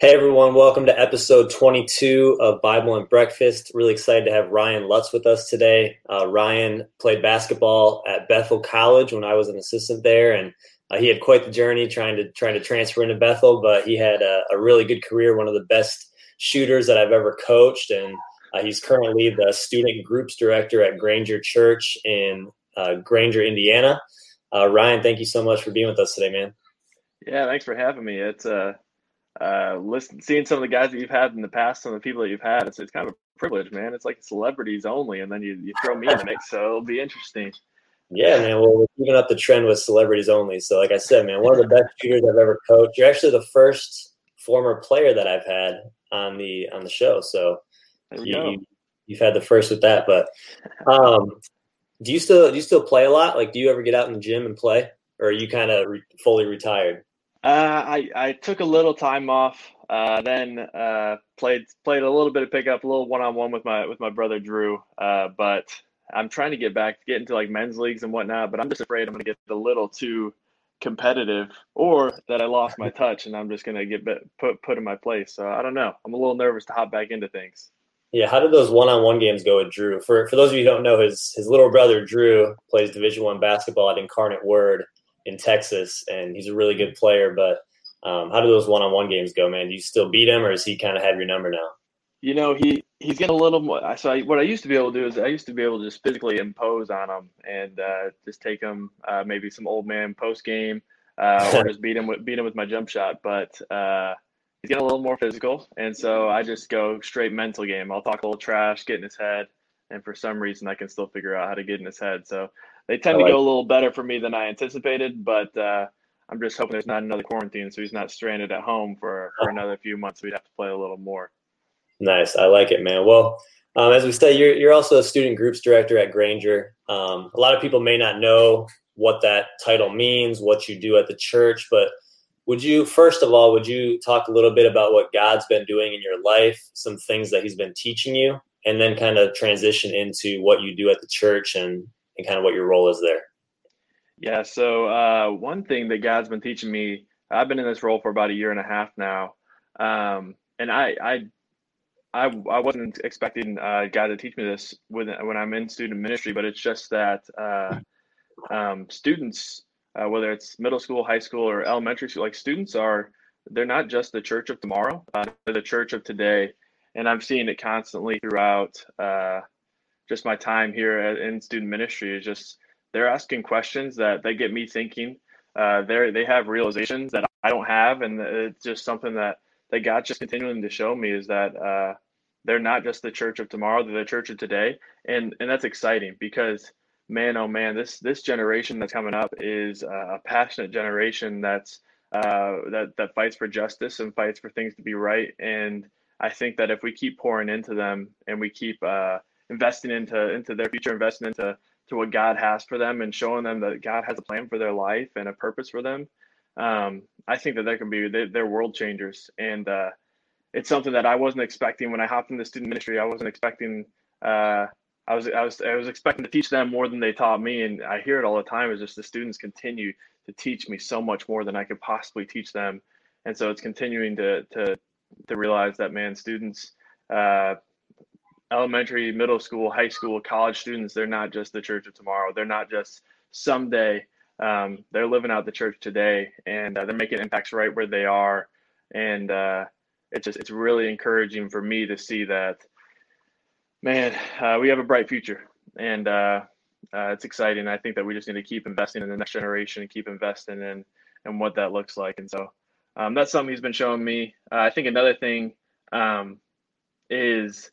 Hey everyone, welcome to episode 22 of Bible and Breakfast. Really excited to have Ryan Lutz with us today. Uh, Ryan played basketball at Bethel College when I was an assistant there, and uh, he had quite the journey trying to trying to transfer into Bethel. But he had a, a really good career, one of the best shooters that I've ever coached, and uh, he's currently the student groups director at Granger Church in uh, Granger, Indiana. Uh, Ryan, thank you so much for being with us today, man. Yeah, thanks for having me. It's uh listen, seeing some of the guys that you've had in the past, some of the people that you've had, it's, it's kind of a privilege, man. It's like celebrities only, and then you, you throw me in the mix, so it'll be interesting. Yeah, man. Well, we're keeping up the trend with celebrities only. So, like I said, man, one of the best shooters I've ever coached. You're actually the first former player that I've had on the on the show. So, you, you, have had the first with that. But, um, do you still do you still play a lot? Like, do you ever get out in the gym and play, or are you kind of re- fully retired? Uh, I I took a little time off. Uh, then uh, played played a little bit of pickup, a little one on one with my with my brother Drew. Uh, but I'm trying to get back, to get into like men's leagues and whatnot. But I'm just afraid I'm going to get a little too competitive, or that I lost my touch and I'm just going to get put put in my place. So I don't know. I'm a little nervous to hop back into things. Yeah, how did those one-on-one games go with Drew? For for those of you who don't know, his his little brother Drew plays Division One basketball at Incarnate Word in Texas, and he's a really good player. But um, how do those one-on-one games go, man? Do you still beat him, or does he kind of have your number now? You know, he he's getting a little more. So I, what I used to be able to do is I used to be able to just physically impose on him and uh, just take him uh, maybe some old man post game uh, or just beat him with beat him with my jump shot. But uh, he's getting a little more physical, and so I just go straight mental game. I'll talk a little trash, get in his head, and for some reason I can still figure out how to get in his head. So they tend like to go a little better for me than I anticipated, but uh, I'm just hoping there's not another quarantine, so he's not stranded at home for, for another few months. We'd have to play a little more. Nice, I like it, man. Well, um, as we say, you're you're also a student groups director at Granger. Um, a lot of people may not know what that title means, what you do at the church, but would you first of all would you talk a little bit about what God's been doing in your life, some things that He's been teaching you, and then kind of transition into what you do at the church and and kind of what your role is there. Yeah. So uh, one thing that God's been teaching me, I've been in this role for about a year and a half now, um, and I, I, I, I wasn't expecting uh, God to teach me this when when I'm in student ministry, but it's just that uh, um, students, uh, whether it's middle school, high school, or elementary school, like students are, they're not just the church of tomorrow; uh, they're the church of today, and I'm seeing it constantly throughout uh, just my time here in student ministry is just they're asking questions that they get me thinking. Uh, they they have realizations that I don't have, and it's just something that that God's just continuing to show me is that uh, they're not just the church of tomorrow; they're the church of today, and and that's exciting because man, oh man, this this generation that's coming up is a passionate generation that's uh, that that fights for justice and fights for things to be right, and I think that if we keep pouring into them and we keep uh, investing into into their future, investing into to what God has for them, and showing them that God has a plan for their life and a purpose for them. Um, I think that they can be they're, they're world changers, and uh, it's something that I wasn't expecting when I hopped into student ministry. I wasn't expecting. Uh, I was I was I was expecting to teach them more than they taught me, and I hear it all the time. Is just the students continue to teach me so much more than I could possibly teach them, and so it's continuing to to to realize that man, students uh, elementary, middle school, high school, college students, they're not just the church of tomorrow. They're not just someday. Um, they're living out the church today, and uh, they're making impacts right where they are. And uh, it's just it's really encouraging for me to see that. Man, uh, we have a bright future, and uh, uh, it's exciting. I think that we just need to keep investing in the next generation, and keep investing in and what that looks like. And so um, that's something he's been showing me. Uh, I think another thing um, is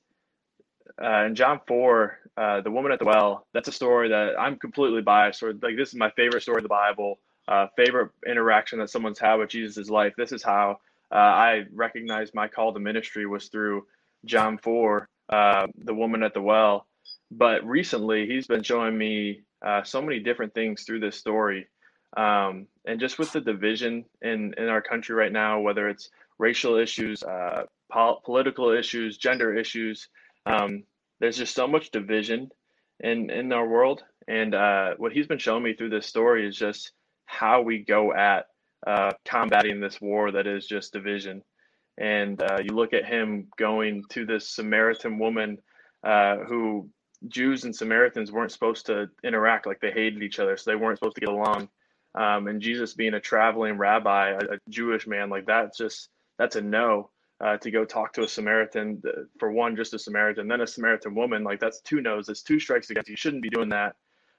uh, in John 4, uh, the woman at the well, that's a story that I'm completely biased. Or like this is my favorite story of the Bible, uh, favorite interaction that someone's had with Jesus' life. This is how uh, I recognized my call to ministry was through John 4, uh, the woman at the well. But recently, he's been showing me uh, so many different things through this story. Um, and just with the division in, in our country right now, whether it's racial issues, pol- political issues, gender issues, um, there's just so much division in in our world, and uh, what he's been showing me through this story is just how we go at uh, combating this war that is just division. And uh, you look at him going to this Samaritan woman uh, who Jews and Samaritans weren't supposed to interact, like they hated each other, so they weren't supposed to get along. Um, and Jesus being a traveling rabbi, a, a, Jewish man, like that's just that's a no. Uh, to go talk to a Samaritan, for one, just a Samaritan, then a Samaritan woman, like that's two no's. It's two strikes against you. You shouldn't be doing that,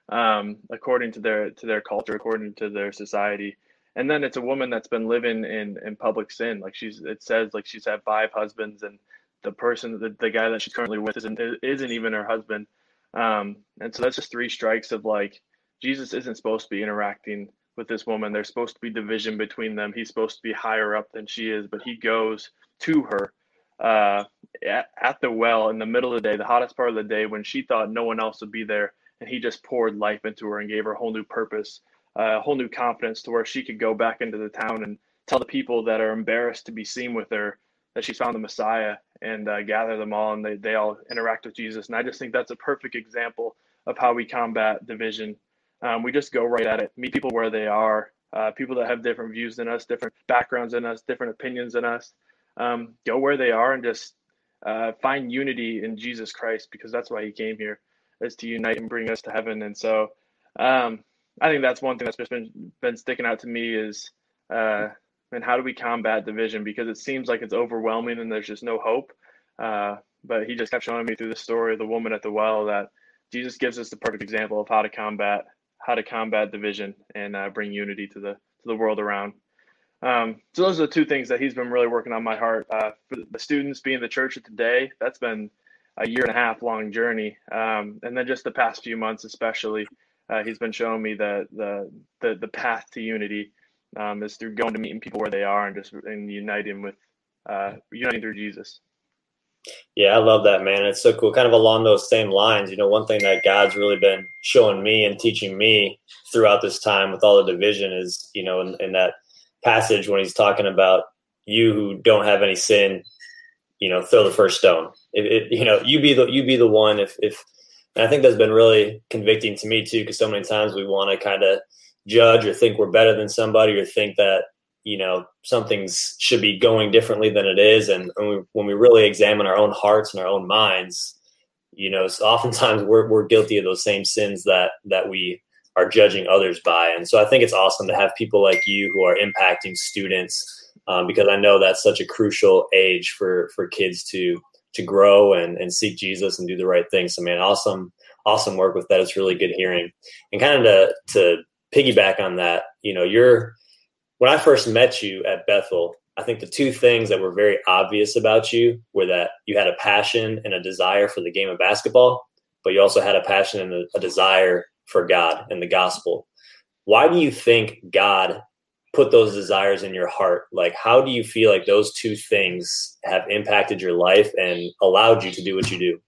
um, according to their to their culture, according to their society. And then it's a woman that's been living in in public sin. Like she's, it says like she's had five husbands, and the person, the, the guy that she's currently with, isn't isn't even her husband. Um, and so that's just three strikes of like Jesus isn't supposed to be interacting with this woman. There's supposed to be division between them. He's supposed to be higher up than she is, but he goes to her uh, at, at the well in the middle of the day, the hottest part of the day, when she thought no one else would be there. And he just poured life into her and gave her a whole new purpose, uh, a whole new confidence to where she could go back into the town and tell the people that are embarrassed to be seen with her that she's found the Messiah and uh, gather them all and they, they all interact with Jesus. And I just think that's a perfect example of how we combat division. Um, we just go right at it, meet people where they are, uh, people that have different views than us, different backgrounds than us, different opinions than us. Um, go where they are and just uh, find unity in Jesus Christ because that's why he came here, is to unite and bring us to heaven. And so um, I think that's one thing that's just been, been sticking out to me is uh, and how do we combat division? Because it seems like it's overwhelming and there's just no hope. Uh, but he just kept showing me through the story of the woman at the well that jesus gives us the perfect example of how to combat how to combat division and uh, bring unity to the to the world around um, so those are the two things that he's been really working on my heart uh, for the students being the church of today that's been a year and a half long journey um, and then just the past few months especially uh, he's been showing me the, the the the path to unity um, is through going to meeting people where they are and just and uniting with uh, uniting through Jesus. Yeah, I love that, man. It's so cool. Kind of along those same lines, you know, one thing that God's really been showing me and teaching me throughout this time with all the division is, you know, in, in that passage when he's talking about you who don't have any sin, you know, throw the first stone. It, it, you know, you be the you be the one. If if, and I think that's been really convicting to me too, because so many times we want to kind of judge or think we're better than somebody or think that you know something's should be going differently than it is and when we, when we really examine our own hearts and our own minds you know oftentimes we're, we're guilty of those same sins that that we are judging others by. And so i think it's awesome to have people like you who are impacting students um, because i know that's such a crucial age for for kids to to grow and and seek jesus and do the right thing. So man awesome awesome work with that. It's really good hearing. And kind of to to piggyback on that, you know, you're when I first met you at Bethel, I think the two things that were very obvious about you were that you had a passion and a desire for the game of basketball, but you also had a passion and a, a desire for God and the gospel. Why do you think God put those desires in your heart? Like, how do you feel like those two things have impacted your life and allowed you to do what you do?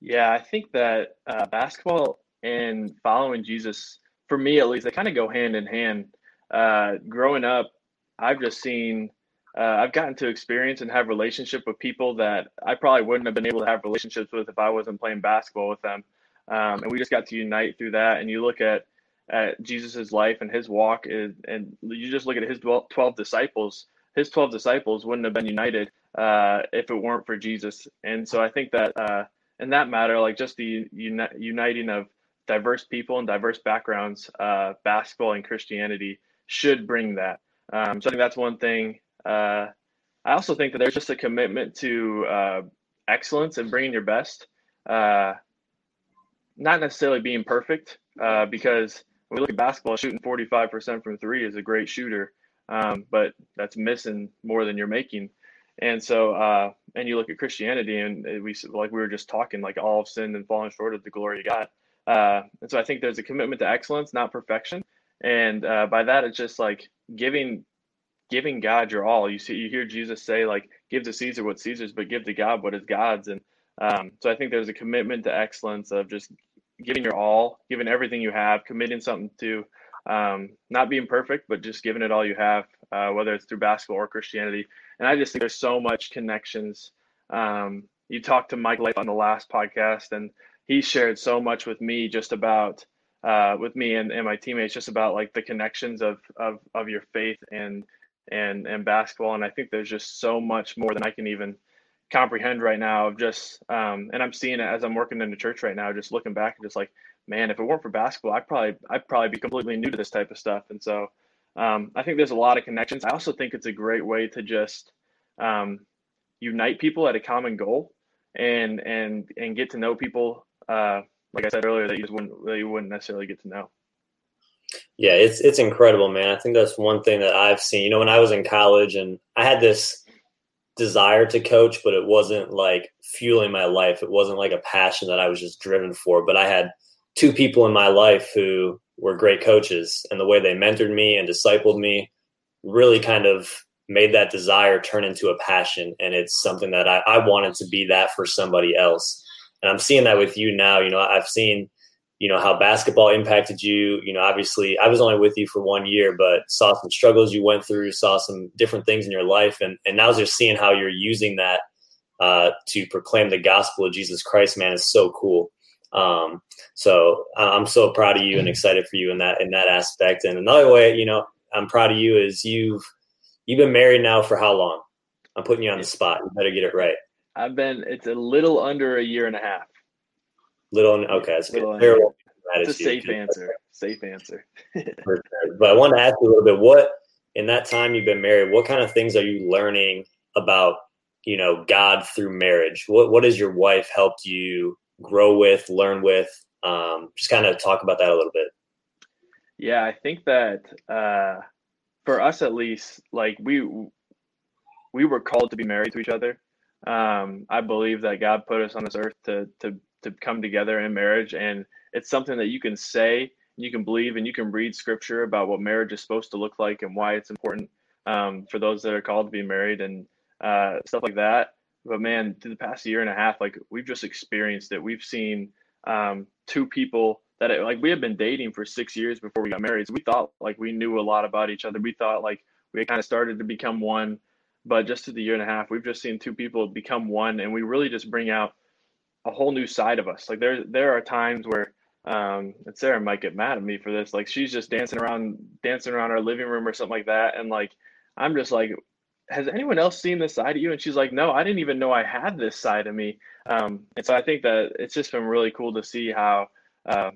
Yeah, I think that uh, basketball and following Jesus for me at least, they kind of go hand in hand. Uh, growing up, I've just seen, uh, I've gotten to experience and have relationship with people that I probably wouldn't have been able to have relationships with if I wasn't playing basketball with them. Um, and we just got to unite through that. And you look at at Jesus's life and his walk, and you just look at his twelve disciples. His twelve disciples wouldn't have been united uh, if it weren't for Jesus. And so I think that uh, in that matter, like just the uni- uniting of diverse people and diverse backgrounds, uh, basketball and Christianity should bring that. Um, so I think that's one thing. Uh, I also think that there's just a commitment to uh, excellence and bringing your best, uh, not necessarily being perfect, uh, because when we look at basketball, shooting 45% from three is a great shooter, um, but that's missing more than you're making. And so, uh, and you look at Christianity, and we like we were just talking, like all of sin and falling short of the glory of God. Uh, and so I think there's a commitment to excellence, not perfection. And uh, by that, it's just like giving giving God your all. You see, you hear Jesus say like, "Give to Caesar what Caesar's, but give to God what is God's." And um, so I think there's a commitment to excellence of just giving your all, giving everything you have, committing something to um, not being perfect, but just giving it all you have, uh, whether it's through basketball or Christianity. And I just think there's so much connections. Um, you talked to Mike Life on the last podcast, and he shared so much with me just about uh, with me and, and my teammates just about like the connections of, of of your faith and and and basketball. And I think there's just so much more than I can even comprehend right now of just um, and I'm seeing it as I'm working in the church right now, just looking back and just like, man, if it weren't for basketball, I'd probably I'd probably be completely new to this type of stuff. And so um, I think there's a lot of connections. I also think it's a great way to just um, unite people at a common goal and and and get to know people. Uh, like I said earlier, that you just wouldn't that you wouldn't necessarily get to know. Yeah, it's it's incredible, man. I think that's one thing that I've seen. You know, when I was in college and I had this desire to coach, but it wasn't like fueling my life. It wasn't like a passion that I was just driven for. But I had two people in my life who were great coaches, and the way they mentored me and discipled me really kind of made that desire turn into a passion. And it's something that I, I wanted to be that for somebody else. And I'm seeing that with you now. You know, I've seen you know how basketball impacted you. You know obviously i was only with you for one year but saw some struggles you went through saw some different things in your life and and now just seeing how you're using that uh, to proclaim the gospel of jesus christ man is so cool. Um, so i'm so proud of you and excited for you in that in that aspect. And another way you know i'm proud of you is you've you've been married now for how long? I'm putting you on the spot. You better get it right. I've been it's a little under a year and a half Little okay, that's good. It's a safe answer. Safe answer. but I want to ask you a little bit. What in that time you've been married? What kind of things are you learning about you know God through marriage? What what has your wife helped you grow with, learn with? Um, just kind of talk about that a little bit. Yeah, I think that uh, for us at least, like we we were called to be married to each other. Um, I believe that God put us on this earth to to to come together in marriage and it's something that you can say you can believe and you can read scripture about what marriage is supposed to look like and why it's important um, for those that are called to be married and uh, stuff like that. But man through the past year and a half like we've just experienced it. We've seen um, two people that like we had been dating for six years before we got married so we thought like we knew a lot about each other. We thought like we kind of started to become one but just through the year and a half we've just seen two people become one and we really just bring out a whole new side of us. Like there there are times where um and Sarah might get mad at me for this. Like she's just dancing around dancing around our living room or something like that. And like I'm just like, has anyone else seen this side of you? And she's like, No, I didn't even know I had this side of me. Um and so I think that it's just been really cool to see how uh,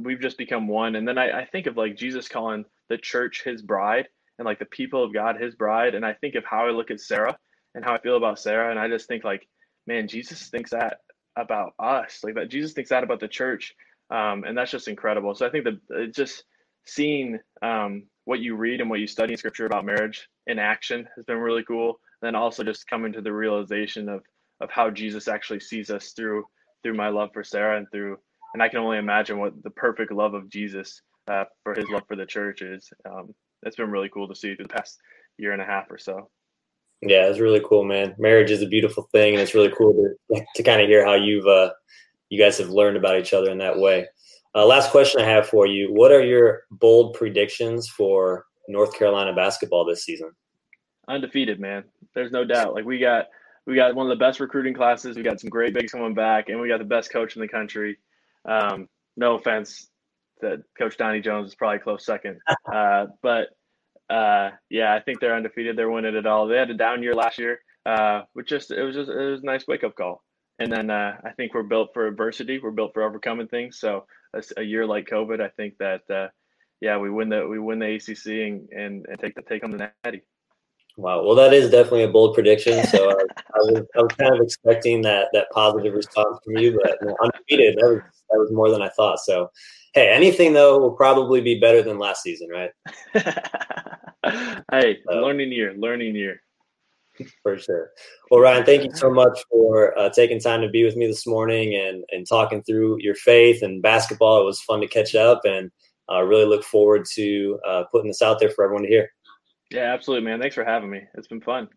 we've just become one. And then I, I think of like Jesus calling the church his bride and like the people of God his bride. And I think of how I look at Sarah and how I feel about Sarah. And I just think like man, Jesus thinks that about us, like that. Jesus thinks that about the church, um, and that's just incredible. So I think that just seeing um, what you read and what you study in Scripture about marriage in action has been really cool. And then also just coming to the realization of of how Jesus actually sees us through through my love for Sarah and through, and I can only imagine what the perfect love of Jesus uh, for His love for the church is. Um, it's been really cool to see through the past year and a half or so. Yeah, it's really cool, man. Marriage is a beautiful thing, and it's really cool to to kind of hear how you've uh, you guys have learned about each other in that way. Uh, last question I have for you: What are your bold predictions for North Carolina basketball this season? Undefeated, man. There's no doubt. Like we got we got one of the best recruiting classes. We got some great bigs coming back, and we got the best coach in the country. Um, no offense that Coach Donnie Jones is probably close second, uh, but uh, yeah, I think they're undefeated. They're winning it all. They had a down year last year, uh, which just it was just it was a nice wake up call. And then uh, I think we're built for adversity. We're built for overcoming things. So a, a year like COVID, I think that uh, yeah, we win the we win the ACC and and, and take the take on the Natty. Wow. Well, that is definitely a bold prediction. So uh, I, was, I was kind of expecting that that positive response from you, but you know, undefeated that was that was more than I thought. So hey, anything though will probably be better than last season, right? hey, so, learning year, learning year. For sure. Well, Ryan, thank you so much for uh, taking time to be with me this morning and and talking through your faith and basketball. It was fun to catch up, and I uh, really look forward to uh, putting this out there for everyone to hear. Yeah, absolutely, man. Thanks for having me. It's been fun.